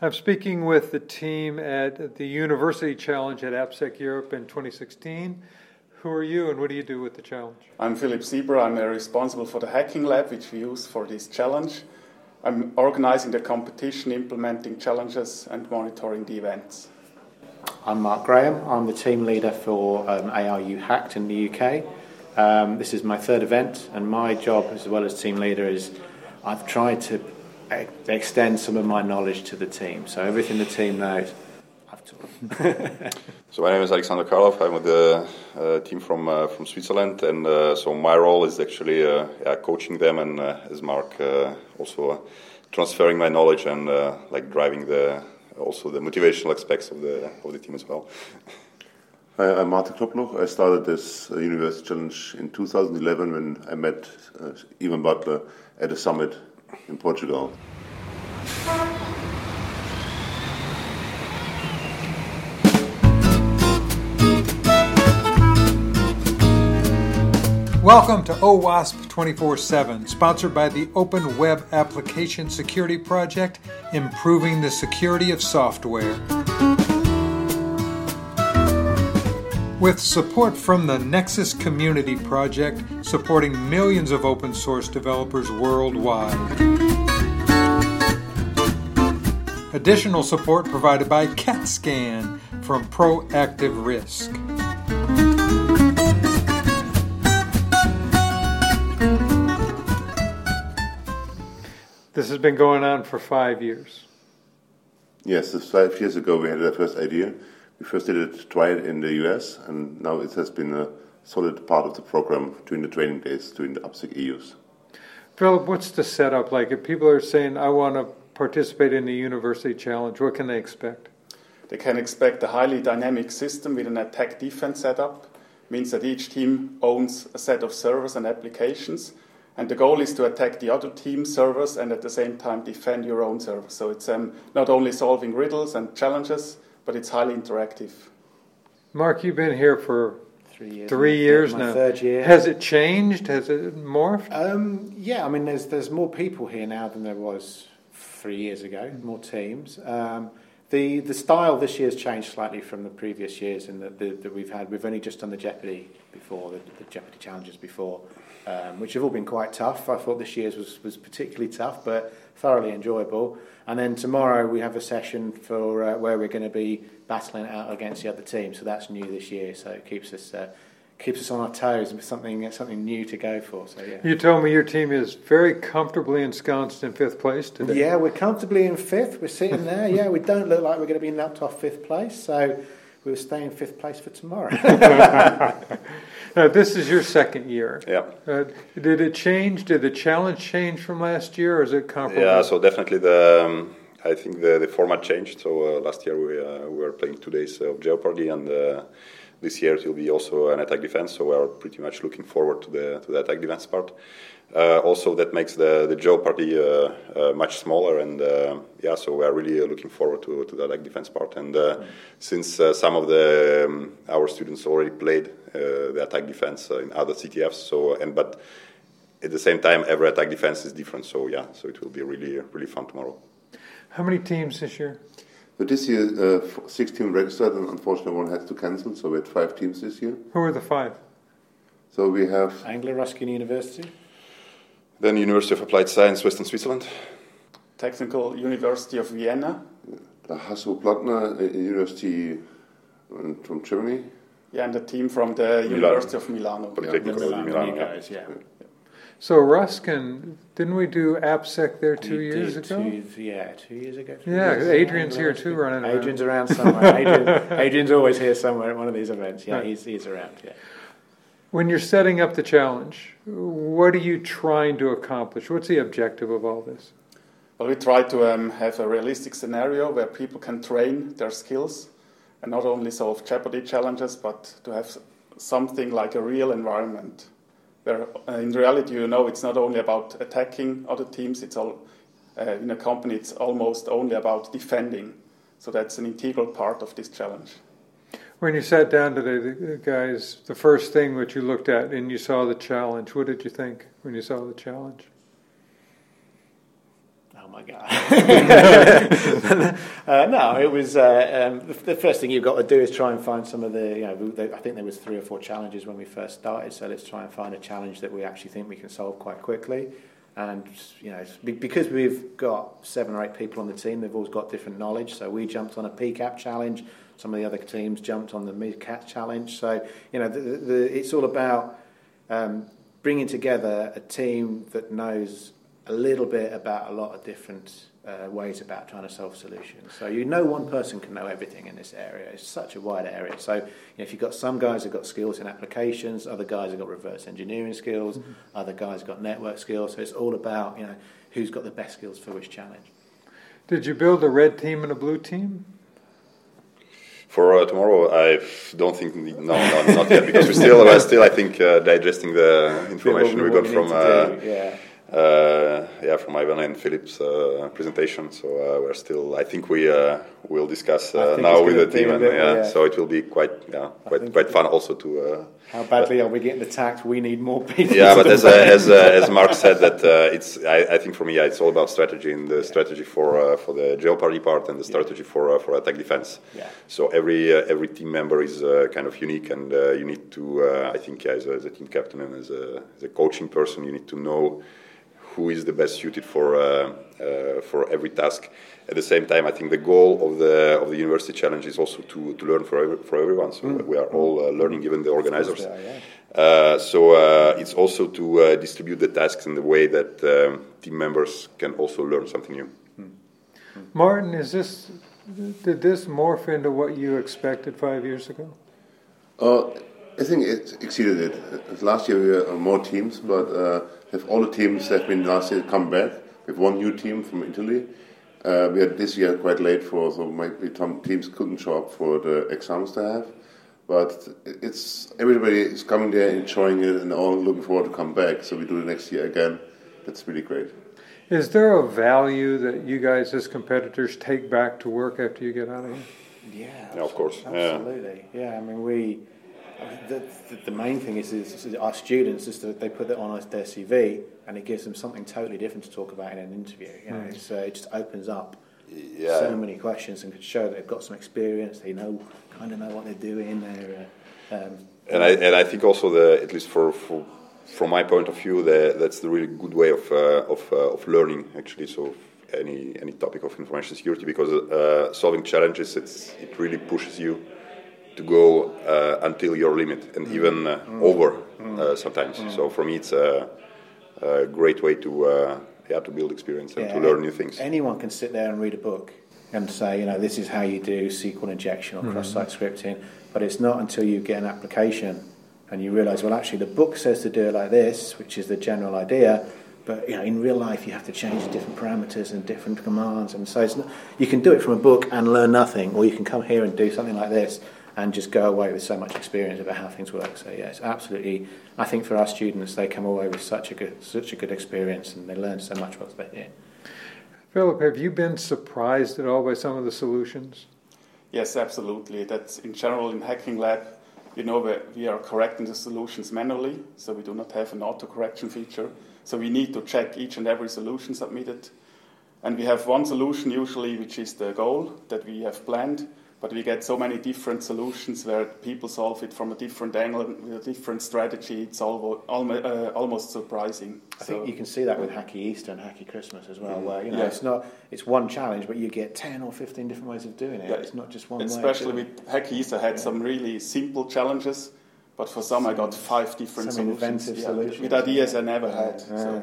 I'm speaking with the team at the University Challenge at AppSec Europe in 2016. Who are you and what do you do with the challenge? I'm Philip Sieber. I'm responsible for the hacking lab, which we use for this challenge. I'm organizing the competition, implementing challenges, and monitoring the events. I'm Mark Graham. I'm the team leader for um, ARU Hacked in the UK. Um, this is my third event, and my job, as well as team leader, is I've tried to extend some of my knowledge to the team. So everything the team knows, I've taught. so my name is Alexander Karlov. I'm with the uh, team from uh, from Switzerland, and uh, so my role is actually uh, yeah, coaching them, and uh, as Mark uh, also transferring my knowledge and like driving the also the motivational aspects of the of the team as well. Hi, I'm Martin Knobloch. I started this University Challenge in 2011 when I met Ivan Butler at a summit in Portugal. Welcome to OWASP 24 7, sponsored by the Open Web Application Security Project, improving the security of software. With support from the Nexus Community Project, supporting millions of open source developers worldwide. Additional support provided by CATScan from Proactive Risk. This has been going on for five years. Yes, five years ago we had our first idea we first did it, try it in the US, and now it has been a solid part of the program during the training days, during the AppSec EUs. Philip, what's the setup like? If people are saying, I want to participate in the university challenge, what can they expect? They can expect a highly dynamic system with an attack defense setup. It means that each team owns a set of servers and applications, and the goal is to attack the other team's servers and at the same time defend your own server. So it's um, not only solving riddles and challenges, but it's highly interactive. Mark, you've been here for three years, three years now. Third year. Has it changed? Has it morphed? Um, yeah, I mean, there's there's more people here now than there was three years ago. More teams. Um, the the style this year has changed slightly from the previous years, and that, that we've had. We've only just done the Jeopardy before, the, the Jeopardy challenges before, um, which have all been quite tough. I thought this year's was was particularly tough, but thoroughly enjoyable. And then tomorrow we have a session for uh, where we're going to be battling out against the other team. So that's new this year. So it keeps us uh, keeps us on our toes with something something new to go for. So yeah. You told me your team is very comfortably ensconced in fifth place today. Yeah, we're comfortably in fifth. We're sitting there. Yeah, we don't look like we're going to be knocked off fifth place. So we'll stay in fifth place for tomorrow. now, this is your second year. Yeah. Uh, did it change? Did the challenge change from last year, or is it comparable? Yeah, so definitely the. Um, I think the, the format changed. So uh, last year we, uh, we were playing two days of Jeopardy, and uh, this year it will be also an attack defense. So we are pretty much looking forward to the to the attack defense part. Uh, also, that makes the the Jeopardy uh, uh, much smaller, and uh, yeah, so we are really looking forward to to the attack defense part. And mm. since some of the um, our students already played the attack defense in other CTFs, so and but at the same time, every attack defense is different. So yeah, so it will be really really fun tomorrow. How many teams this year? But this year, uh, six teams registered, and unfortunately, one had to cancel. So we had five teams this year. Who are the five? So we have Anglia Ruskin University. Then University of Applied Science, Western Switzerland. Technical University of Vienna. The Hasso-Plattner uh, University from Germany. Yeah, and the team from the Milan. University of Milano. Polytechnical yeah, Milan, guys, yeah. yeah. So Ruskin, didn't we do AppSec there two we years ago? Two, yeah, two years ago. yeah, years Adrian's here too, running around. Adrian's around somewhere. Adrian, Adrian's always here somewhere at one of these events. Yeah, he's he's around. Yeah. When you're setting up the challenge, what are you trying to accomplish? What's the objective of all this? Well, we try to um, have a realistic scenario where people can train their skills and not only solve Jeopardy challenges, but to have something like a real environment where, uh, in reality, you know, it's not only about attacking other teams. It's all uh, in a company. It's almost only about defending. So that's an integral part of this challenge. When you sat down today, the guys, the first thing that you looked at and you saw the challenge, what did you think when you saw the challenge? My guy. uh, no, it was uh, um, the, first thing you've got to do is try and find some of the. You know, the, I think there was three or four challenges when we first started. So let's try and find a challenge that we actually think we can solve quite quickly. And you know, because we've got seven or eight people on the team, they've all got different knowledge. So we jumped on a PCAP challenge. Some of the other teams jumped on the MidCat challenge. So you know, the, it's all about um, bringing together a team that knows a little bit about a lot of different uh, ways about trying to solve solutions. So you know one person can know everything in this area. It's such a wide area. So you know, if you've got some guys who've got skills in applications, other guys have got reverse engineering skills, mm-hmm. other guys have got network skills. So it's all about you know who's got the best skills for which challenge. Did you build a red team and a blue team? For uh, tomorrow, I don't think no, no, not yet because we're still, we're still, I think, uh, digesting the information we got from. Uh, yeah uh, yeah, from Ivan and Philip's uh, presentation. So uh, we're still. I think we uh, will discuss uh, now with the team, and yeah, yeah, so it will be quite yeah quite quite fun also to. Uh, how badly are we getting attacked? We need more people. Yeah, but as as as Mark said, that it's. I, I, think for me, yeah, it's all about strategy and the strategy for for the Jeopardy part and the strategy for for attack defense. Yeah. So every every team member is kind of unique, and you need to. I think as a, as a team captain and as a, as a coaching person, you need to know who is the best suited for uh, uh, for every task. At the same time, I think the goal of the of the university challenge is also to, to learn for every, for everyone. So mm. we are all uh, learning, even the organizers. Uh, so uh, it's also to uh, distribute the tasks in the way that um, team members can also learn something new. Mm. Martin, is this did this morph into what you expected five years ago? I think it exceeded it. Last year we had more teams, but if all the teams that have been last year come back, we have one new team from Italy. Uh, we had this year quite late for, so maybe some teams couldn't show up for the exams they have. But it's everybody is coming there, enjoying it, and all looking forward to come back. So we do the next year again. That's really great. Is there a value that you guys as competitors take back to work after you get out of here? Yeah, yeah of course. Absolutely. Yeah. yeah, I mean we the, the, the, main thing is, is, is, our students is that they put it on their CV and it gives them something totally different to talk about in an interview. You know, mm. uh, it just opens up yeah. so many questions and can show that they've got some experience. They know kind of know what they're doing. They're, uh, um, and I and I think also the at least for, for from my point of view, the, that's the really good way of uh, of, uh, of learning actually. So any any topic of information security because uh, solving challenges it's, it really pushes you to go uh, until your limit and mm. even uh, mm. over mm. Uh, sometimes. Mm. So for me, it's a, a great way to uh, yeah to build experience and yeah, to learn new things. Anyone can sit there and read a book and say, you know, this is how you do SQL injection or mm. cross-site scripting, but it's not until you get an application and you realise, well, actually, the book says to do it like this, which is the general idea. But you know, in real life, you have to change different parameters and different commands, and so not, you can do it from a book and learn nothing, or you can come here and do something like this and just go away with so much experience about how things work. So yes, absolutely. I think for our students, they come away with such a good, such a good experience, and they learn so much whilst they're here. Philip, have you been surprised at all by some of the solutions? Yes, absolutely. That's in general in Hacking Lab. You know, that we are correcting the solutions manually, so we do not have an auto correction feature. So we need to check each and every solution submitted. And we have one solution usually, which is the goal that we have planned but we get so many different solutions where people solve it from a different angle with a different strategy. It's almost, uh, almost surprising. I so, think you can see that with Hacky Easter and Hacky Christmas as well, where you know yeah. it's not it's one challenge, but you get ten or fifteen different ways of doing it. Yeah. It's not just one. Way. Especially with Hacky Easter, had yeah. some really simple challenges, but for some, some I got five different solutions, solutions, with ideas I never had. So.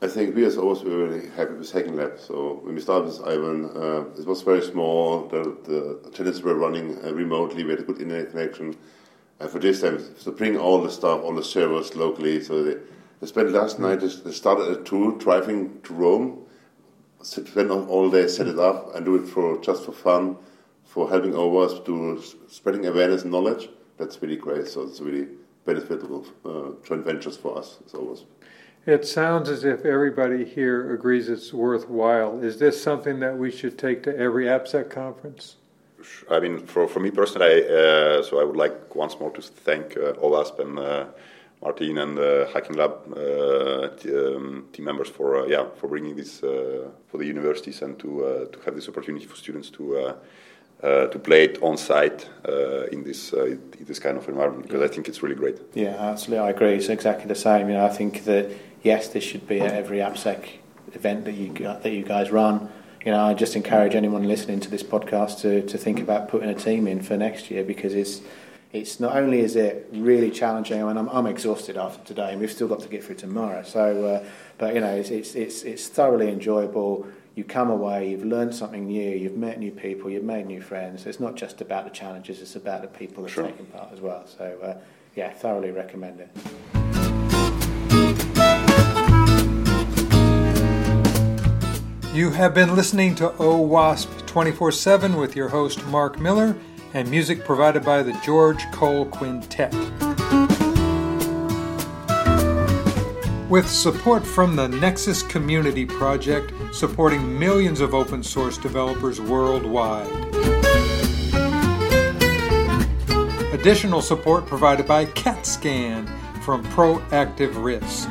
I think we as always were really happy with Hacking Lab. So when we started with Ivan, uh, it was very small. The, the challenges were running uh, remotely. We had a good internet connection. And for this time, to bring all the stuff, all the servers locally. So they, they spent last night, they started at 2, driving to Rome, spend all day, set it up, and do it for just for fun, for helping us to spreading awareness and knowledge. That's really great. So it's really beneficial uh, joint ventures for us, as always. It sounds as if everybody here agrees it's worthwhile. Is this something that we should take to every AppSec conference? I mean, for, for me personally, uh, so I would like once more to thank uh, OWASP and uh, Martin and the Hacking Lab uh, t- um, team members for uh, yeah for bringing this uh, for the universities and to uh, to have this opportunity for students to. Uh, to play it on site in this in this kind of environment because I think it's really great. Yeah, absolutely, I agree. It's exactly the same. You know, I think that yes, this should be at every AppSec event that you that you guys run. You know, I just encourage anyone listening to this podcast to, to think about putting a team in for next year because it's it's not only is it really challenging. I mean, I'm, I'm exhausted after today, and we've still got to get through tomorrow. So, uh, but you know, it's, it's it's it's thoroughly enjoyable. You come away, you've learned something new, you've met new people, you've made new friends. It's not just about the challenges; it's about the people that are sure. taking part as well. So, uh, yeah, thoroughly recommend it. You have been listening to OWASP 24 7 with your host Mark Miller and music provided by the George Cole Quintet. With support from the Nexus Community Project, supporting millions of open source developers worldwide. Additional support provided by CATScan from Proactive Risk.